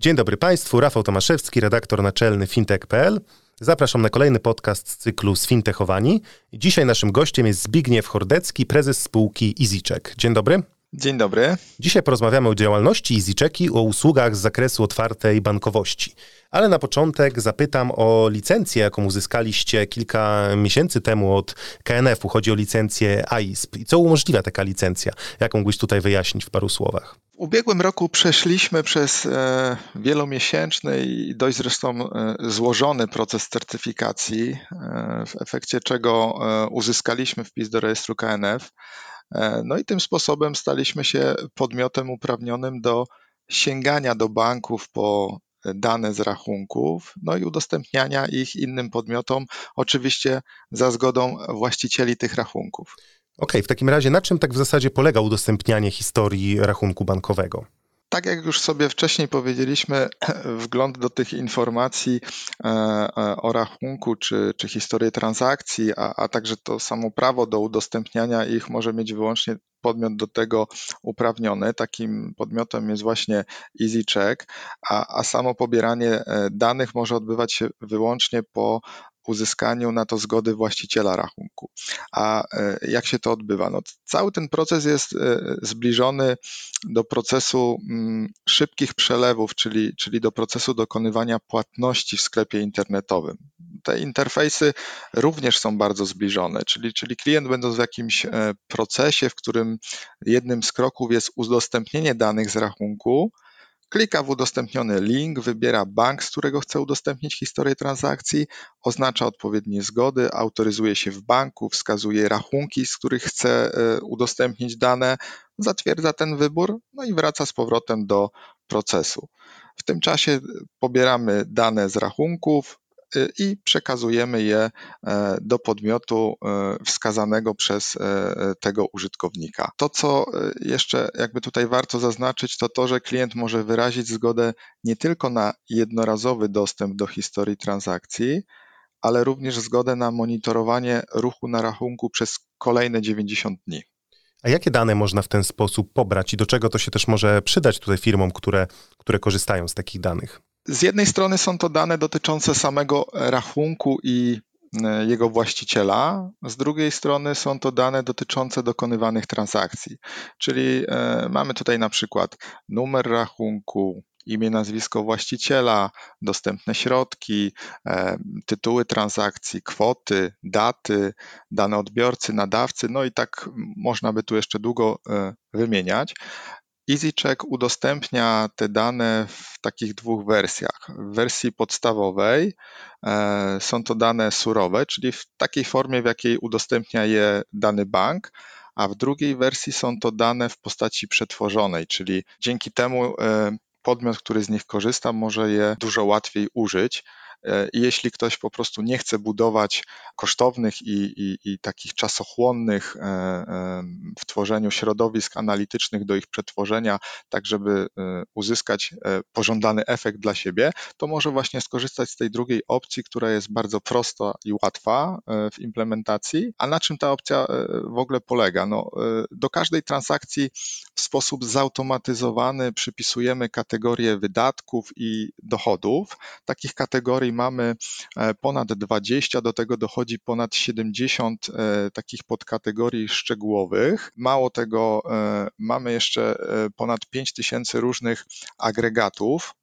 Dzień dobry Państwu, Rafał Tomaszewski, redaktor naczelny fintech.pl. Zapraszam na kolejny podcast z cyklu Sfintechowani. Dzisiaj naszym gościem jest Zbigniew Hordecki, prezes spółki EasyCheck. Dzień dobry. Dzień dobry. Dzisiaj porozmawiamy o działalności EasyChecki, o usługach z zakresu otwartej bankowości. Ale na początek zapytam o licencję, jaką uzyskaliście kilka miesięcy temu od KNF-u. Chodzi o licencję AISP. I co umożliwia taka licencja? Jak mógłbyś tutaj wyjaśnić w paru słowach? W ubiegłym roku przeszliśmy przez e, wielomiesięczny i dość zresztą e, złożony proces certyfikacji, e, w efekcie czego uzyskaliśmy wpis do rejestru KNF. No i tym sposobem staliśmy się podmiotem uprawnionym do sięgania do banków po dane z rachunków, no i udostępniania ich innym podmiotom, oczywiście za zgodą właścicieli tych rachunków. Okej, okay, w takim razie na czym tak w zasadzie polega udostępnianie historii rachunku bankowego? Tak jak już sobie wcześniej powiedzieliśmy, wgląd do tych informacji e, e, o rachunku czy, czy historię transakcji, a, a także to samo prawo do udostępniania ich może mieć wyłącznie podmiot do tego uprawniony. Takim podmiotem jest właśnie EasyCheck, a, a samo pobieranie e, danych może odbywać się wyłącznie po uzyskaniu na to zgody właściciela rachunku. A e, jak się to odbywa? No, cały ten proces jest e, zbliżony do procesu mm, szybkich przelewów, czyli, czyli do procesu dokonywania płatności w sklepie internetowym. Te interfejsy również są bardzo zbliżone, czyli, czyli klient będąc w jakimś e, procesie, w którym jednym z kroków jest udostępnienie danych z rachunku, Klika w udostępniony link, wybiera bank, z którego chce udostępnić historię transakcji, oznacza odpowiednie zgody, autoryzuje się w banku, wskazuje rachunki, z których chce e, udostępnić dane, zatwierdza ten wybór, no i wraca z powrotem do procesu. W tym czasie pobieramy dane z rachunków, i przekazujemy je e, do podmiotu e, wskazanego przez e, tego użytkownika. To, co jeszcze jakby tutaj warto zaznaczyć, to to, że klient może wyrazić zgodę nie tylko na jednorazowy dostęp do historii transakcji, ale również zgodę na monitorowanie ruchu na rachunku przez kolejne 90 dni. A jakie dane można w ten sposób pobrać i do czego to się też może przydać tutaj firmom, które, które korzystają z takich danych? Z jednej strony są to dane dotyczące samego rachunku i e, jego właściciela, z drugiej strony są to dane dotyczące dokonywanych transakcji. Czyli e, mamy tutaj na przykład numer rachunku, imię, nazwisko właściciela, dostępne środki, e, tytuły transakcji, kwoty, daty, dane odbiorcy, nadawcy, no i tak można by tu jeszcze długo wymieniać. EasyCheck udostępnia te dane w takich dwóch wersjach. W wersji podstawowej e, są to dane surowe, czyli w takiej formie, w jakiej udostępnia je dany bank, a w drugiej wersji są to dane w postaci przetworzonej, czyli dzięki temu e, podmiot, który z nich korzysta, może je dużo łatwiej użyć. E, jeśli ktoś po prostu nie chce budować kosztownych i, i, i takich czasochłonnych e, e, w tworzeniu środowisk analitycznych do ich przetworzenia, tak żeby uzyskać pożądany efekt dla siebie, to może właśnie skorzystać z tej drugiej opcji, która jest bardzo prosta i łatwa w implementacji. A na czym ta opcja w ogóle polega? No, do każdej transakcji w sposób zautomatyzowany przypisujemy kategorie wydatków i dochodów. Takich kategorii mamy e, ponad 20, do tego dochodzi ponad 70 e, takich podkategorii szczegółowych. Mało tego, e, mamy jeszcze ponad 5000 różnych agregatów,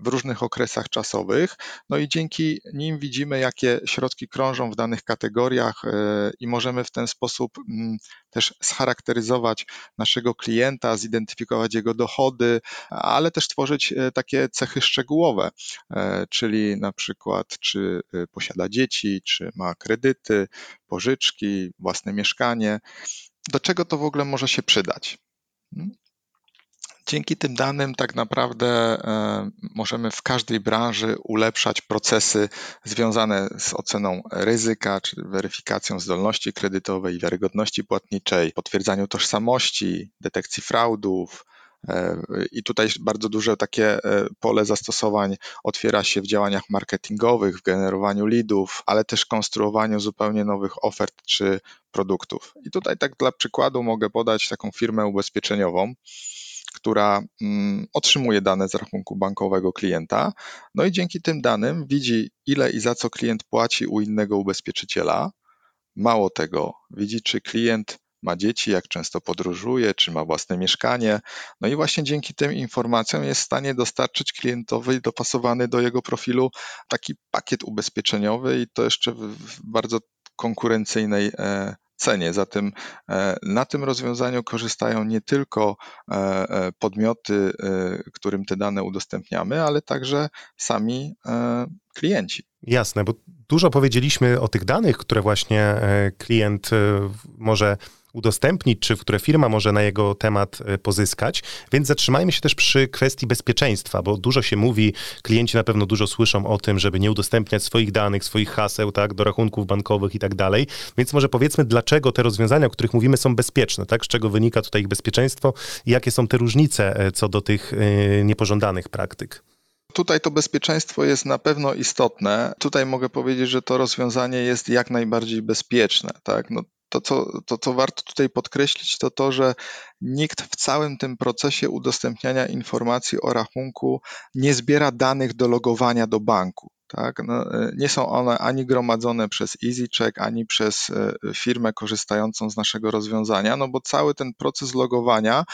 w różnych okresach czasowych. No i dzięki nim widzimy, jakie środki krążą w danych kategoriach i możemy w ten sposób mm, też scharakteryzować naszego klienta, zidentyfikować jego dochody, ale też tworzyć e, takie cechy szczegółowe, e, czyli na przykład, czy e, posiada dzieci, czy ma kredyty, pożyczki, własne mieszkanie. Do czego to w ogóle może się przydać? Dzięki tym danym tak naprawdę e, możemy w każdej branży ulepszać procesy związane z oceną ryzyka, czy weryfikacją zdolności kredytowej i wiarygodności płatniczej, potwierdzaniu tożsamości, detekcji fraudów, e, i tutaj bardzo duże takie e, pole zastosowań otwiera się w działaniach marketingowych, w generowaniu leadów, ale też konstruowaniu zupełnie nowych ofert czy produktów. I tutaj tak dla przykładu mogę podać taką firmę ubezpieczeniową, która mm, otrzymuje dane z rachunku bankowego klienta, no i dzięki tym danym widzi, ile i za co klient płaci u innego ubezpieczyciela. Mało tego, widzi, czy klient ma dzieci, jak często podróżuje, czy ma własne mieszkanie. No i właśnie dzięki tym informacjom jest w stanie dostarczyć klientowi dopasowany do jego profilu taki pakiet ubezpieczeniowy i to jeszcze w bardzo konkurencyjnej e, cenie. Zatem e, na tym rozwiązaniu korzystają nie tylko e, e, podmioty, którym te dane udostępniamy, ale także sami klienci. Jasne, bo dużo powiedzieliśmy o tych danych, które właśnie klient może udostępnić, czy w które firma może na jego temat e, pozyskać. Więc zatrzymajmy się też przy kwestii bezpieczeństwa, bo dużo się mówi, klienci na pewno dużo słyszą o tym, żeby nie udostępniać swoich danych, swoich haseł, tak, do rachunków bankowych i tak dalej. Więc może powiedzmy, dlaczego te rozwiązania, o których mówimy, są bezpieczne, tak? Z czego wynika tutaj ich bezpieczeństwo i jakie są te różnice e, co do tych e, niepożądanych praktyk. Tutaj to bezpieczeństwo jest na pewno istotne. Tutaj mogę powiedzieć, że to rozwiązanie jest jak najbardziej bezpieczne. Tak? No, to co, to, co warto tutaj podkreślić, to to, że nikt w całym tym procesie udostępniania informacji o rachunku nie zbiera danych do logowania do banku. Tak? No, e, nie są one ani gromadzone przez EasyCheck, ani przez e, firmę korzystającą z naszego rozwiązania, no bo cały ten proces logowania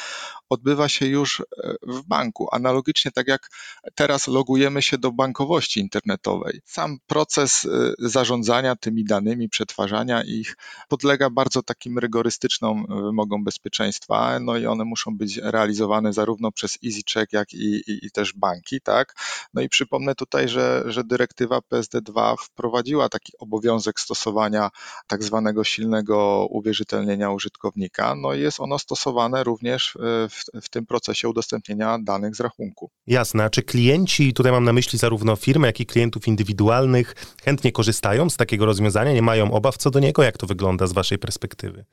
odbywa się już e, w banku. Analogicznie tak jak teraz logujemy się do bankowości internetowej. Sam proces zarządzania tymi danymi, przetwarzania ich podlega bardzo takim rygorystycznym wymogom bezpieczeństwa, no i one muszą być realizowane zarówno przez EasyCheck, jak i, i, i też banki, tak? No i przypomnę tutaj, że, że dyrektywa PSD2 wprowadziła taki obowiązek stosowania tak zwanego silnego uwierzytelnienia użytkownika. No i jest ono stosowane również e, w, w tym procesie udostępnienia danych z rachunku. Jasne. A czy klienci, tutaj mam na myśli zarówno firmy, jak i klientów indywidualnych, chętnie korzystają z takiego rozwiązania? Nie mają obaw co do niego? Jak to wygląda z Waszej perspektywy?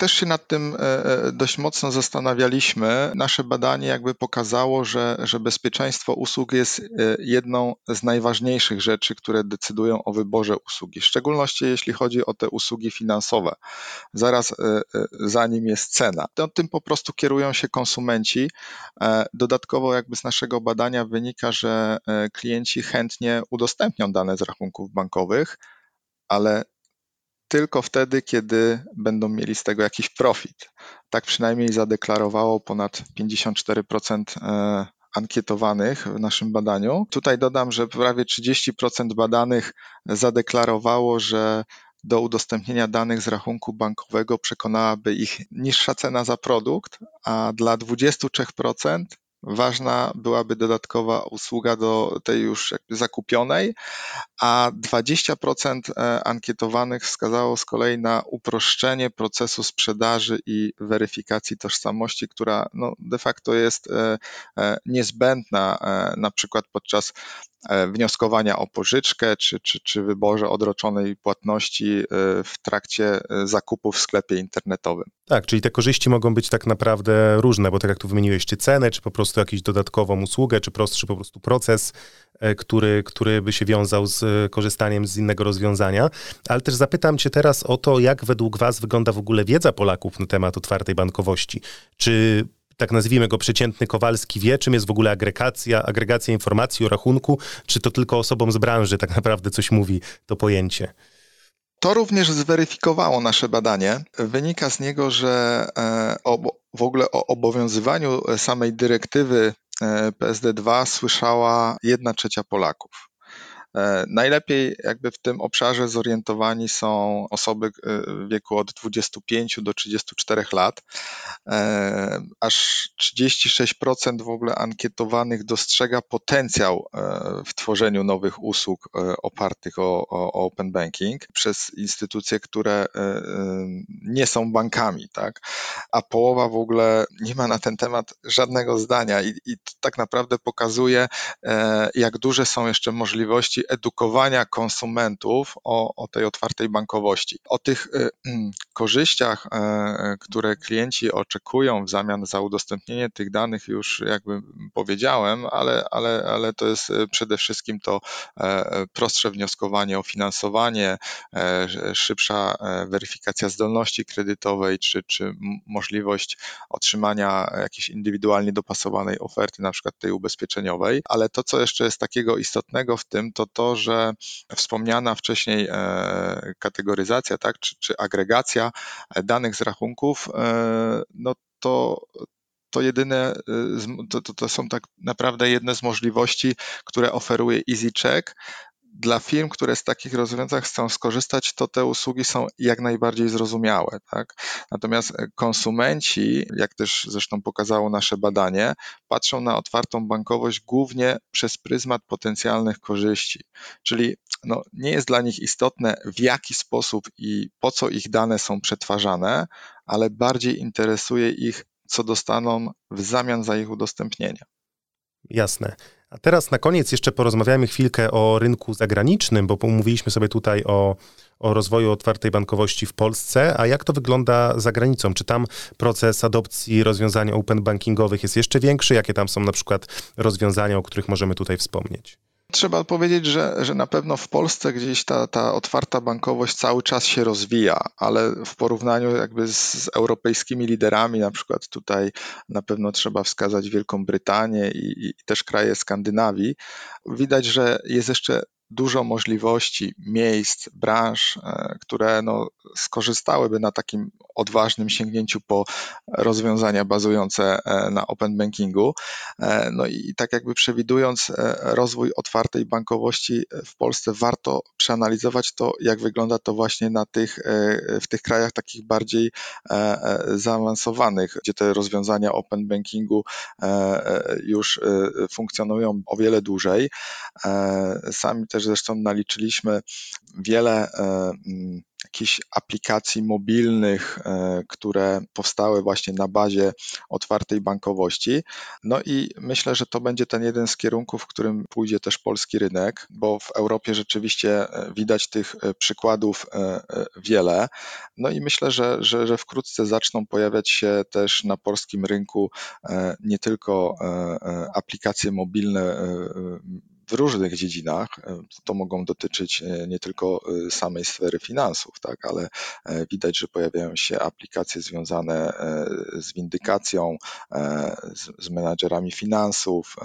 Też się nad tym e, e, dość mocno zastanawialiśmy. Nasze badanie jakby pokazało, że, że bezpieczeństwo usług jest e, jedną z najważniejszych rzeczy, które decydują o wyborze usługi, w szczególności jeśli chodzi o te usługi finansowe. Zaraz za nim jest cena. Tym po prostu kierują się konsumenci. Dodatkowo jakby z naszego badania wynika, że klienci chętnie udostępnią dane z rachunków bankowych, ale tylko wtedy, kiedy będą mieli z tego jakiś profit. Tak przynajmniej zadeklarowało ponad 54% e, ankietowanych w naszym badaniu. Tutaj dodam, że prawie 30% badanych zadeklarowało, że do udostępnienia danych z rachunku bankowego przekonałaby ich niższa cena za produkt, a dla 23% ważna byłaby dodatkowa usługa do tej już zakupionej, a 20% e, ankietowanych wskazało z kolei na uproszczenie procesu sprzedaży i weryfikacji tożsamości, która no, de facto jest e, e, niezbędna na przykład podczas wnioskowania o pożyczkę czy, czy, czy wyborze odroczonej płatności w trakcie zakupów w sklepie internetowym. Tak, czyli te korzyści mogą być tak naprawdę różne, bo tak jak tu wymieniłeś, czy cenę, czy po prostu jakąś dodatkową usługę, czy prostszy po prostu proces, e, który, który by się wiązał z e, korzystaniem z innego rozwiązania. Ale też zapytam Cię teraz o to, jak według Was wygląda w ogóle wiedza Polaków na temat otwartej bankowości. Czy tak nazwijmy go przeciętny Kowalski wie, czym jest w ogóle agregacja, agregacja informacji o rachunku, czy to tylko osobom z branży tak naprawdę coś mówi to pojęcie? To również zweryfikowało nasze badanie. Wynika z niego, że e, w ogóle o obowiązywaniu samej dyrektywy e, PSD2 słyszała jedna trzecia Polaków. Najlepiej jakby w tym obszarze zorientowani są osoby w wieku od 25 do 34 lat. Aż 36% w ogóle ankietowanych dostrzega potencjał w tworzeniu nowych usług opartych o, o open banking przez instytucje, które nie są bankami, tak? A połowa w ogóle nie ma na ten temat żadnego zdania i, i tak naprawdę pokazuje, e, jak duże są jeszcze możliwości edukowania konsumentów o, o tej otwartej bankowości. O tych mm, korzyściach, e, które klienci oczekują w zamian za udostępnienie tych danych już jakby powiedziałem, ale, ale, ale to jest przede wszystkim to prostsze wnioskowanie o finansowanie, szybsza weryfikacja zdolności kredytowej, czy, czy możliwość otrzymania jakiejś indywidualnie dopasowanej oferty, na przykład tej ubezpieczeniowej. Ale to, co jeszcze jest takiego istotnego w tym, to to, że wspomniana wcześniej e, kategoryzacja, tak, czy, czy agregacja danych z rachunków, e, no to to jedyne, e, to, to, to, są tak naprawdę jedne z możliwości, które oferuje EasyCheck, dla firm, które z takich rozwiązań chcą skorzystać, to te usługi są jak najbardziej zrozumiałe. Tak? Natomiast e, konsumenci, jak też zresztą pokazało nasze badanie, patrzą na otwartą bankowość głównie przez pryzmat potencjalnych korzyści. Czyli no, nie jest dla nich istotne, w jaki sposób i po co ich dane są przetwarzane, ale bardziej interesuje ich, co dostaną w zamian za ich udostępnienie. Jasne. A teraz na koniec jeszcze porozmawiajmy chwilkę o rynku zagranicznym, bo pomówiliśmy sobie tutaj o, o rozwoju otwartej bankowości w Polsce, a jak to wygląda za granicą? Czy tam proces adopcji rozwiązań open bankingowych jest jeszcze większy? Jakie tam są na przykład rozwiązania, o których możemy tutaj wspomnieć? Trzeba powiedzieć, że, że na pewno w Polsce gdzieś ta, ta otwarta bankowość cały czas się rozwija, ale w porównaniu jakby z, z europejskimi liderami, na przykład tutaj na pewno trzeba wskazać Wielką Brytanię i, i też kraje Skandynawii, widać, że jest jeszcze dużo możliwości, miejsc, branż, e, które no, skorzystałyby na takim odważnym sięgnięciu po rozwiązania bazujące e, na open bankingu. E, no i tak jakby przewidując rozwój otwartej bankowości w Polsce, warto przeanalizować to, jak wygląda to właśnie na tych, w tych krajach takich bardziej zaawansowanych, gdzie te rozwiązania open bankingu już funkcjonują o wiele dłużej. Sami też też zresztą naliczyliśmy wiele e, mm, jakichś aplikacji mobilnych, e, które powstały właśnie na bazie otwartej bankowości. No i myślę, że to będzie ten jeden z kierunków, w którym pójdzie też polski rynek, bo w Europie rzeczywiście e, widać tych przykładów wiele. No i myślę, że, że, że wkrótce zaczną pojawiać się też na polskim rynku nie tylko aplikacje mobilne w różnych dziedzinach. E, to mogą dotyczyć e, nie tylko e, samej sfery finansów, tak, ale widać, że pojawiają się aplikacje związane z windykacją, z, z menadżerami finansów,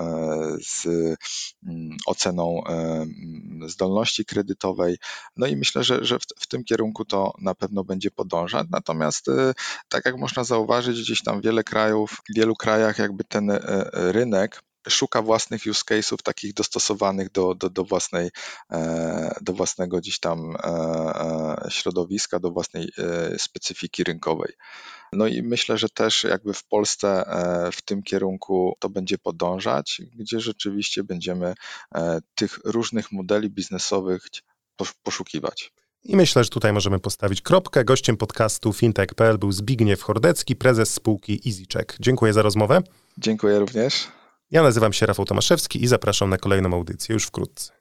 z mm, oceną mm, zdolności kredytowej. No i myślę, że, że w, w tym kierunku to na pewno będzie podążać. Natomiast, tak jak można zauważyć, gdzieś tam wiele krajów, w wielu krajach jakby ten rynek szuka własnych use case'ów takich dostosowanych do, do, do, własnej, e, do własnego gdzieś tam e, e, środowiska, do własnej specyfiki rynkowej. No i myślę, że też jakby w Polsce w tym kierunku to będzie podążać, gdzie rzeczywiście będziemy tych różnych modeli biznesowych poszukiwać. I myślę, że tutaj możemy postawić kropkę. Gościem podcastu fintech.pl był Zbigniew Hordecki, prezes spółki EasyCheck. Dziękuję za rozmowę. Dziękuję również. Ja nazywam się Rafał Tomaszewski i zapraszam na kolejną audycję już wkrótce.